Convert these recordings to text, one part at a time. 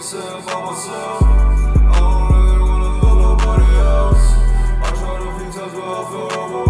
myself by myself. I don't really wanna love nobody else. I tried a few times, I.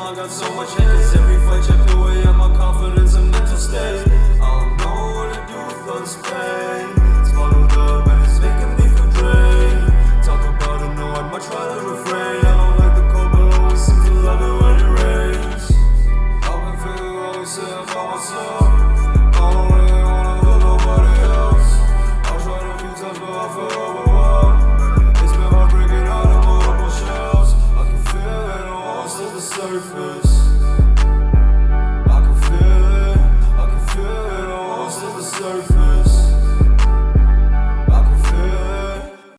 I got so much hate. Every fight you feel away, I'm confidence. surface.